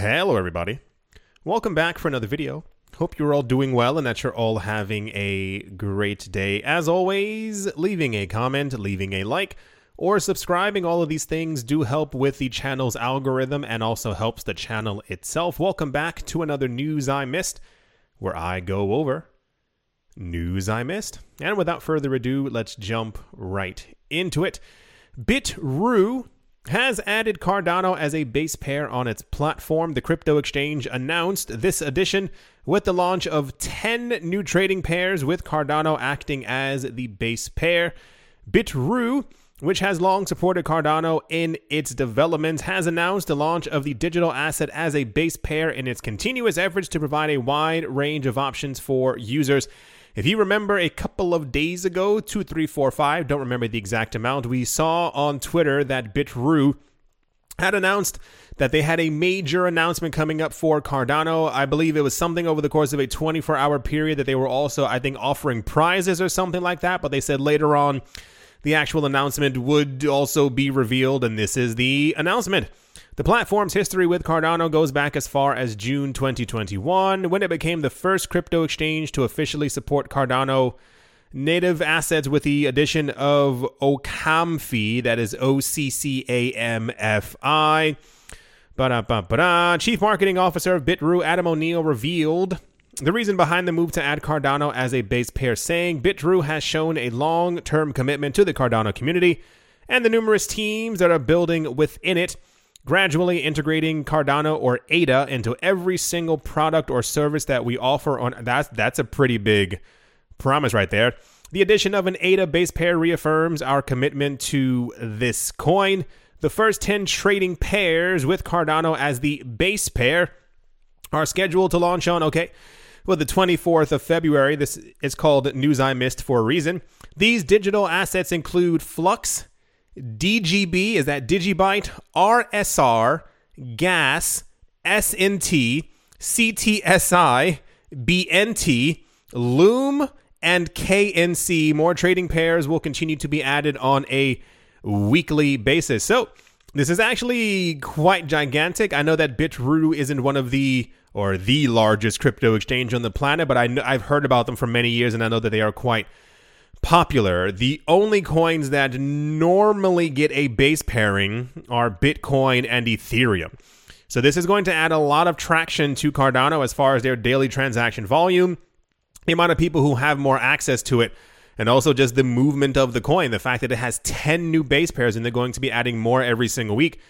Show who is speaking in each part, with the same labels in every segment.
Speaker 1: Hello, everybody. Welcome back for another video. Hope you're all doing well and that you're all having a great day. As always, leaving a comment, leaving a like, or subscribing, all of these things do help with the channel's algorithm and also helps the channel itself. Welcome back to another News I Missed, where I go over news I missed. And without further ado, let's jump right into it. Bitrue has added Cardano as a base pair on its platform. The crypto exchange announced this addition with the launch of 10 new trading pairs with Cardano acting as the base pair. Bitrue, which has long supported Cardano in its developments, has announced the launch of the digital asset as a base pair in its continuous efforts to provide a wide range of options for users. If you remember a couple of days ago, two, three, four, five, don't remember the exact amount, we saw on Twitter that Bitrue had announced that they had a major announcement coming up for Cardano. I believe it was something over the course of a 24 hour period that they were also, I think, offering prizes or something like that. But they said later on the actual announcement would also be revealed, and this is the announcement. The platform's history with Cardano goes back as far as June 2021, when it became the first crypto exchange to officially support Cardano native assets with the addition of Occamfi, that is O C C A M F I. Chief Marketing Officer of Bitrue, Adam O'Neill, revealed the reason behind the move to add Cardano as a base pair, saying Bitrue has shown a long term commitment to the Cardano community and the numerous teams that are building within it gradually integrating Cardano or ADA into every single product or service that we offer on that's that's a pretty big promise right there. The addition of an ADA base pair reaffirms our commitment to this coin. The first 10 trading pairs with Cardano as the base pair are scheduled to launch on okay, well the 24th of February. This is called News I Missed for a reason. These digital assets include Flux, DGB is that Digibyte, RSR, Gas, SNT, CTSI, BNT, Loom, and KNC. More trading pairs will continue to be added on a weekly basis. So, this is actually quite gigantic. I know that Bitrue isn't one of the or the largest crypto exchange on the planet, but I I've heard about them for many years and I know that they are quite popular. The only coins that normally get a base pairing are Bitcoin and Ethereum. So this is going to add a lot of traction to Cardano as far as their daily transaction volume, the amount of people who have more access to it, and also just the movement of the coin. The fact that it has 10 new base pairs and they're going to be adding more every single week.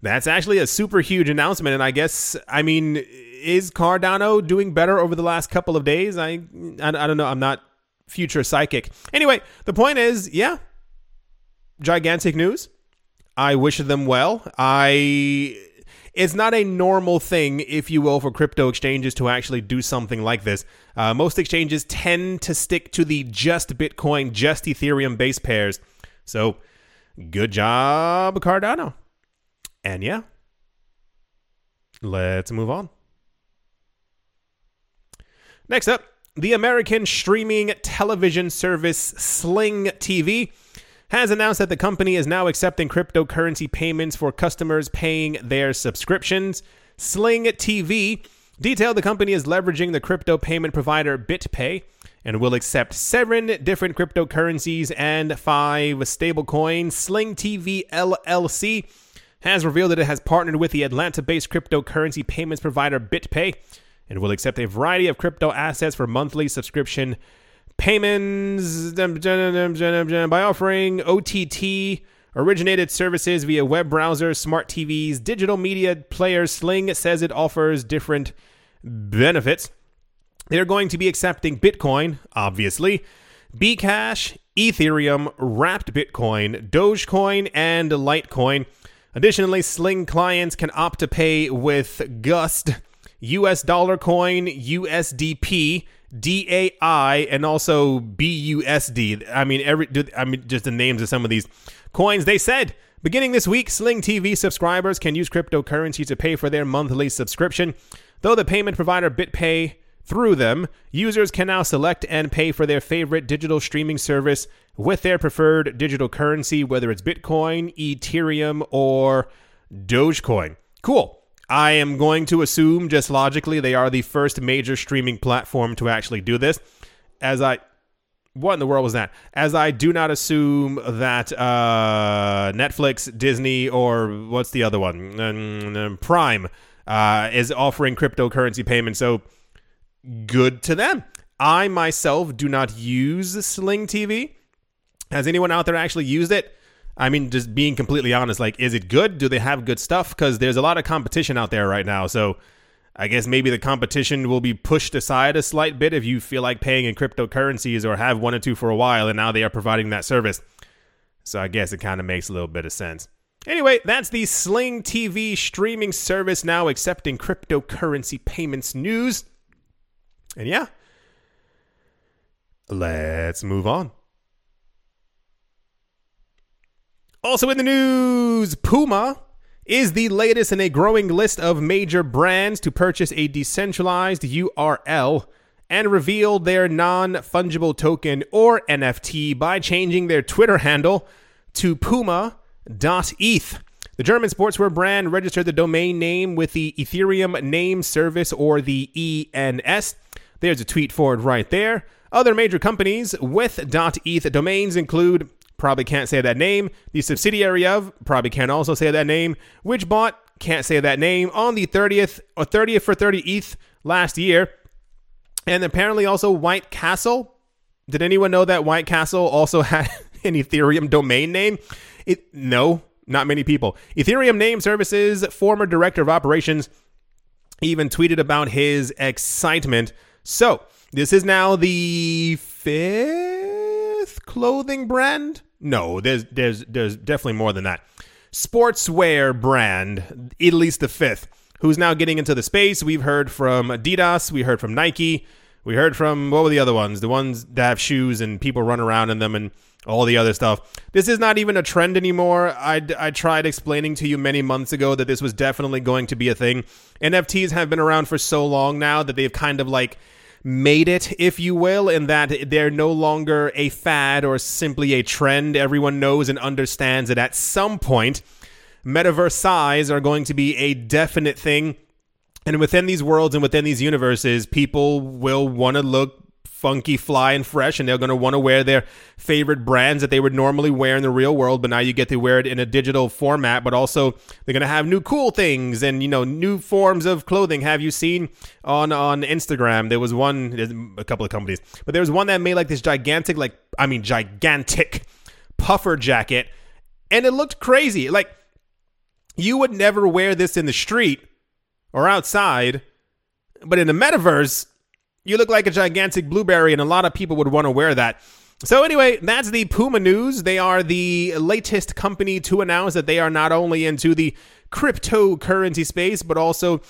Speaker 1: That's actually a super huge announcement. And I guess, I mean, is Cardano doing better over the last couple of days? I, I, I don't know. I'm not future psychic. Anyway, the point is, yeah, gigantic news. I wish them well. I it's not a normal thing, if you will, for crypto exchanges to actually do something like this. Uh, most exchanges tend to stick to the just Bitcoin, just Ethereum base pairs. So, good job, Cardano. And yeah, let's move on. Next up, the American streaming television service Sling TV has announced that the company is now accepting cryptocurrency payments for customers paying their subscriptions. Sling TV detailed the company is leveraging the crypto payment provider BitPay and will accept seven different cryptocurrencies and five stablecoins. Sling TV LLC has revealed that it has partnered with the Atlanta based cryptocurrency payments provider BitPay and will accept a variety of crypto assets for monthly subscription payments by offering OTT originated services via web browsers, smart TVs, digital media players. Sling says it offers different benefits. They're going to be accepting Bitcoin, obviously, Bcash, Ethereum, Wrapped Bitcoin, Dogecoin, and Litecoin. Additionally, Sling clients can opt to pay with Gust US dollar coin, USDP, DAI, and also BUSD. I mean, every I mean, just the names of some of these coins. They said beginning this week, Sling TV subscribers can use cryptocurrency to pay for their monthly subscription. Though the payment provider BitPay through them, users can now select and pay for their favorite digital streaming service with their preferred digital currency, whether it's Bitcoin, Ethereum, or Dogecoin. Cool. I am going to assume, just logically, they are the first major streaming platform to actually do this. As I, what in the world was that? As I do not assume that uh, Netflix, Disney, or what's the other one? Mm, Prime uh, is offering cryptocurrency payments. So good to them. I myself do not use Sling TV. Has anyone out there actually used it? I mean, just being completely honest, like, is it good? Do they have good stuff? Because there's a lot of competition out there right now. So I guess maybe the competition will be pushed aside a slight bit if you feel like paying in cryptocurrencies or have one or two for a while, and now they are providing that service. So I guess it kind of makes a little bit of sense. Anyway, that's the Sling TV streaming service now accepting cryptocurrency payments news. And yeah, let's move on. Also in the news, Puma is the latest in a growing list of major brands to purchase a decentralized URL and reveal their non fungible token or NFT by changing their Twitter handle to puma.eth. The German sportswear brand registered the domain name with the Ethereum Name Service or the ENS. There's a tweet for it right there. Other major companies with .eth domains include probably can't say that name. The subsidiary of probably can't also say that name. Which bought can't say that name on the 30th or 30th for 30 ETH last year. And apparently also White Castle. Did anyone know that White Castle also had an Ethereum domain name? It no, not many people. Ethereum Name Services former director of operations even tweeted about his excitement. So, this is now the fifth clothing brand no, there's there's there's definitely more than that. Sportswear brand, least the fifth, who's now getting into the space. We've heard from Adidas, we heard from Nike, we heard from what were the other ones? The ones that have shoes and people run around in them and all the other stuff. This is not even a trend anymore. I, I tried explaining to you many months ago that this was definitely going to be a thing. NFTs have been around for so long now that they've kind of like made it, if you will, in that they're no longer a fad or simply a trend. Everyone knows and understands that at some point, metaverse size are going to be a definite thing. And within these worlds and within these universes, people will want to look funky, fly, and fresh, and they're going to want to wear their favorite brands that they would normally wear in the real world, but now you get to wear it in a digital format. But also, they're going to have new cool things and you know new forms of clothing. Have you seen on on Instagram? There was one, a couple of companies, but there was one that made like this gigantic, like I mean, gigantic puffer jacket, and it looked crazy. Like you would never wear this in the street or outside, but in the metaverse you look like a gigantic blueberry, and a lot of people would want to wear that. So, anyway, that's the Puma news. They are the latest company to announce that they are not only into the cryptocurrency space, but also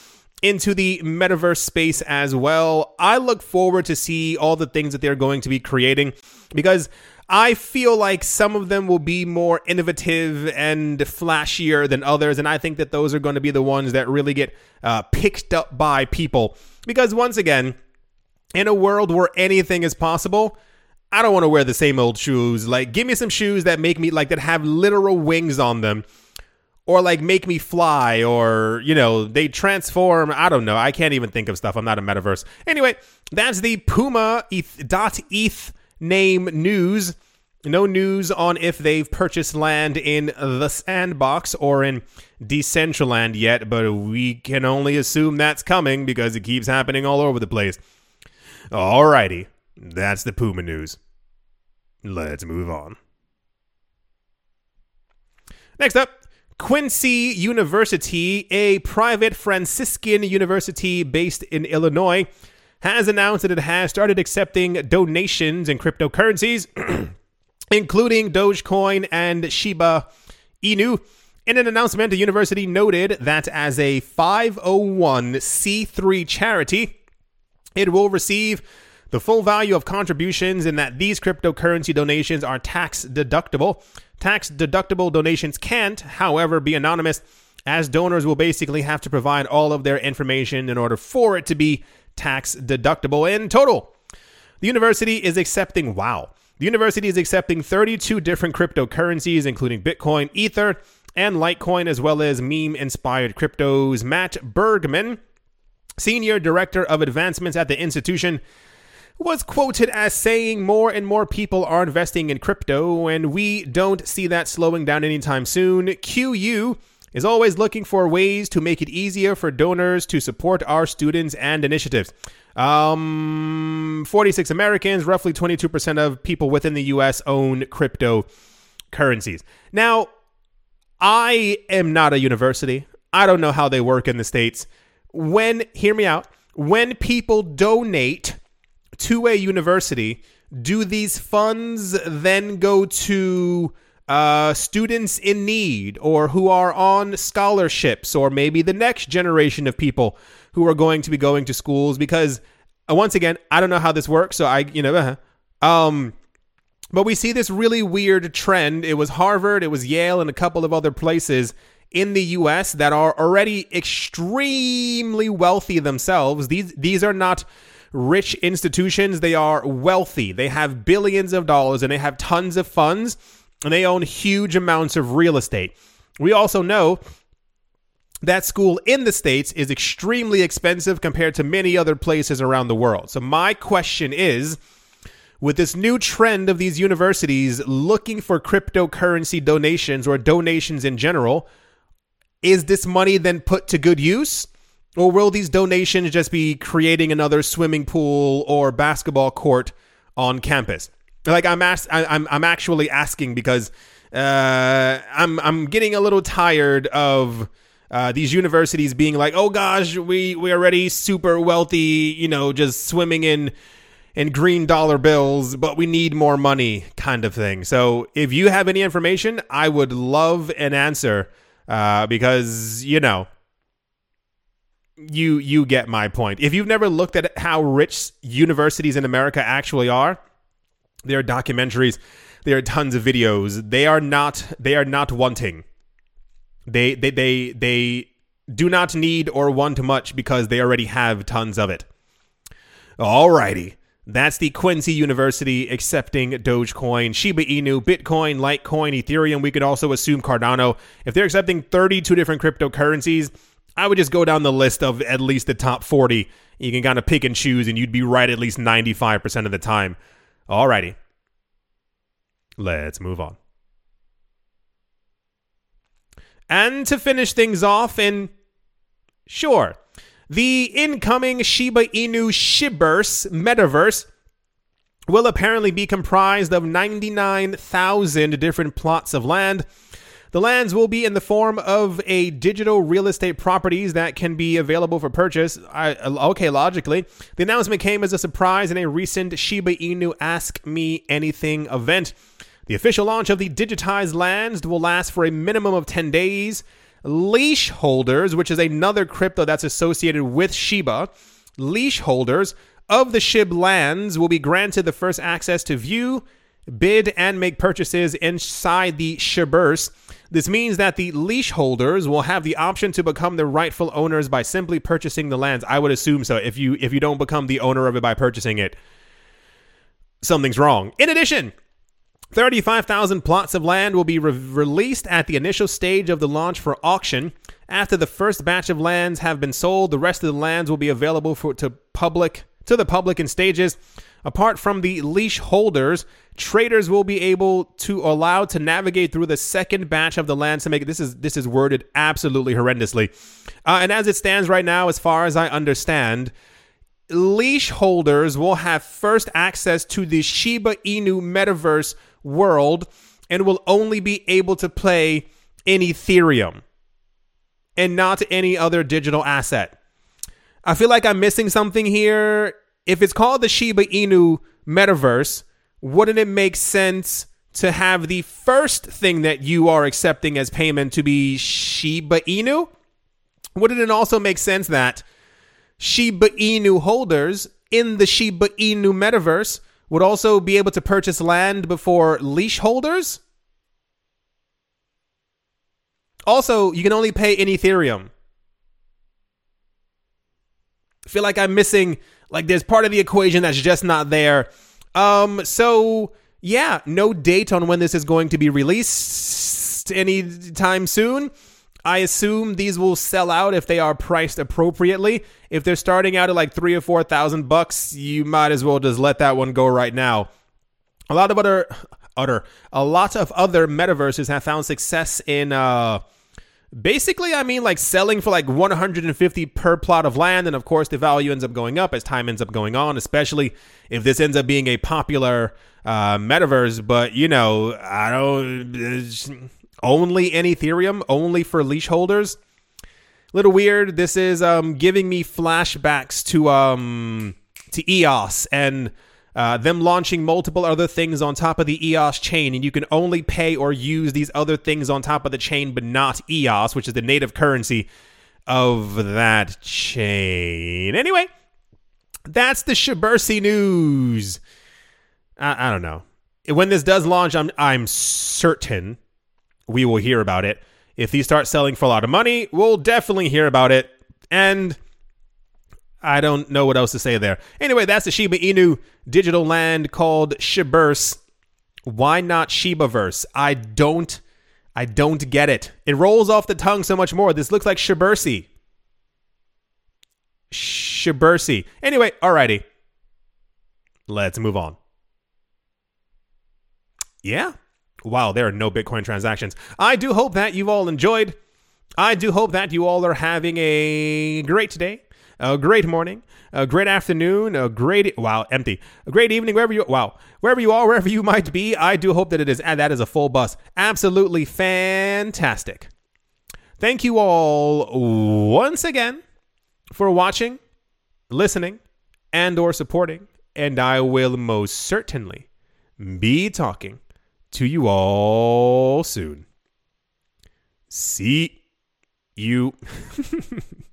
Speaker 1: into the metaverse space as well. I look forward to see all the things that they're going to be creating because I feel like some of them will be more innovative and flashier than others, and I think that those are going to be the ones that really get uh, picked up by people. Because once again, in a world where anything is possible, I don't want to wear the same old shoes. Like, give me some shoes that make me, like, that have literal wings on them. Or, like, make me fly. Or, you know, they transform. I don't know. I can't even think of stuff. I'm not a metaverse. Anyway, that's the Puma ETH, dot ETH name news. No news on if they've purchased land in the sandbox or in Decentraland yet, but we can only assume that's coming because it keeps happening all over the place. Alrighty, that's the Puma news. Let's move on. Next up, Quincy University, a private Franciscan university based in Illinois, has announced that it has started accepting donations in cryptocurrencies, including Dogecoin and Shiba Inu. In an announcement, the university noted that as a 501c3 charity, it will receive the full value of contributions in that these cryptocurrency donations are tax deductible. Tax deductible donations can't, however, be anonymous, as donors will basically have to provide all of their information in order for it to be tax deductible. In total, the university is accepting, wow, the university is accepting 32 different cryptocurrencies, including Bitcoin, Ether, and Litecoin, as well as meme inspired cryptos. Matt Bergman, Senior Director of Advancements at the institution, was quoted as saying more and more people are investing in crypto, and we don't see that slowing down anytime soon. QU is always looking for ways to make it easier for donors to support our students and initiatives. Um, 46 Americans, roughly 22% of people within the US own cryptocurrencies. Now, I am not a university. I don't know how they work in the States. When, hear me out, when people donate to a university, do these funds then go to uh, students in need or who are on scholarships or maybe the next generation of people who are going to be going to schools? Because uh, once again i don't know how this works so i you know uh, um but we see this really weird trend. It was harvard it was yale and a couple of other places in the US that are already extremely wealthy themselves these these are not rich institutions they are wealthy they have billions of dollars and they have tons of funds and they own huge amounts of real estate. We also know that school in the States is extremely expensive compared to many other places around the world. So, my question is with this new trend of these universities looking for cryptocurrency donations or donations in general, is this money then put to good use? Or will these donations just be creating another swimming pool or basketball court on campus? Like I'm ask, I, I'm I'm actually asking because uh, I'm I'm getting a little tired of uh, these universities being like, oh gosh, we we're already super wealthy, you know, just swimming in in green dollar bills, but we need more money, kind of thing. So if you have any information, I would love an answer uh, because you know you you get my point. If you've never looked at how rich universities in America actually are, there are documentaries. There are tons of videos. They are not. They are not wanting. They they they they do not need or want much because they already have tons of it. Alrighty. That's the Quincy University accepting Dogecoin, Shiba Inu, Bitcoin, Litecoin, Ethereum. We could also assume Cardano. If they're accepting 32 different cryptocurrencies, I would just go down the list of at least the top 40. You can kind of pick and choose, and you'd be right at least 95% of the time. Alrighty. Let's move on. And to finish things off, and sure, the incoming Shiba Inu Shiberse metaverse will apparently be comprised of 99,000 different plots of land the lands will be in the form of a digital real estate properties that can be available for purchase. I, okay, logically, the announcement came as a surprise in a recent Shiba Inu Ask Me Anything event. The official launch of the digitized lands will last for a minimum of 10 days. Leash holders, which is another crypto that's associated with Shiba, leash holders of the SHIB lands will be granted the first access to view, bid, and make purchases inside the Shiberse this means that the leash holders will have the option to become the rightful owners by simply purchasing the lands. I would assume so. If you if you don't become the owner of it by purchasing it, something's wrong. In addition, 35,000 plots of land will be re- released at the initial stage of the launch for auction. After the first batch of lands have been sold, the rest of the lands will be available for to public to the public in stages. Apart from the leash holders, traders will be able to allow to navigate through the second batch of the lands to make this is this is worded absolutely horrendously. Uh, and as it stands right now, as far as I understand, leash holders will have first access to the Shiba Inu metaverse world and will only be able to play in Ethereum and not any other digital asset. I feel like I'm missing something here. If it's called the Shiba Inu metaverse, wouldn't it make sense to have the first thing that you are accepting as payment to be Shiba Inu? Wouldn't it also make sense that Shiba Inu holders in the Shiba Inu metaverse would also be able to purchase land before leash holders? Also, you can only pay in Ethereum. I feel like I'm missing, like, there's part of the equation that's just not there um, so yeah, no date on when this is going to be released. any time soon. I assume these will sell out if they are priced appropriately. If they're starting out at like three or four thousand bucks, you might as well just let that one go right now. A lot of other, other, a lot of other metaverses have found success in. uh Basically, I mean, like selling for like 150 per plot of land, and of course, the value ends up going up as time ends up going on. Especially if this ends up being a popular uh, metaverse. But you know, I don't only in Ethereum, only for leash holders. Little weird. This is um, giving me flashbacks to um, to EOS and uh, them launching multiple other things on top of the EOS chain, and you can only pay or use these other things on top of the chain, but not EOS, which is the native currency of that chain. Anyway, that's the Shibersi news. I, I don't know. When this does launch, I'm I'm certain we will hear about it. If these start selling for a lot of money, we'll definitely hear about it. And I don't know what else to say there. Anyway, that's the Shiba Inu digital land called Shiberse. Why not Shibaverse? I don't I don't get it. It rolls off the tongue so much more. This looks like Shibersi. Shibersi. Anyway, alrighty. Let's move on. Yeah. Wow, there are no Bitcoin transactions. I do hope that you've all enjoyed. I do hope that you all are having a great day, a great morning, a great afternoon, a great wow, empty, a great evening, wherever you wow, wherever you are, wherever you might be. I do hope that it is that is a full bus. Absolutely fantastic. Thank you all once again for watching, listening, and or supporting, and I will most certainly be talking to you all soon. See you.